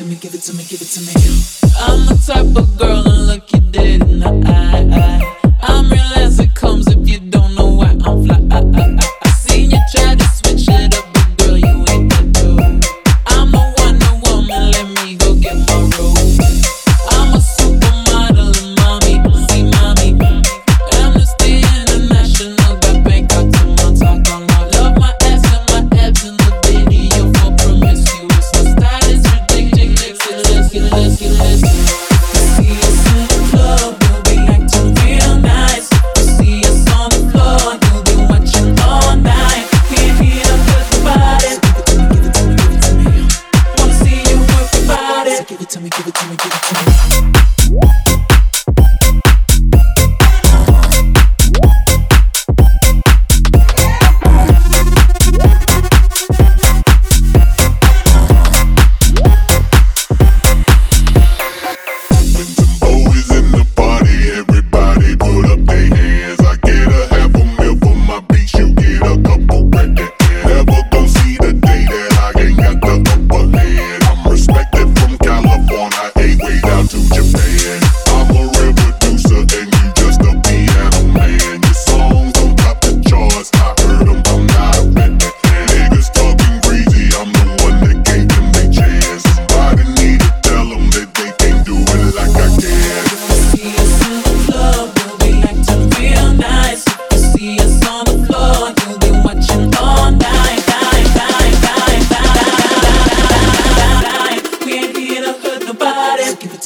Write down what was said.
to me, give it to me, give it to me. I'm the type of girl and look.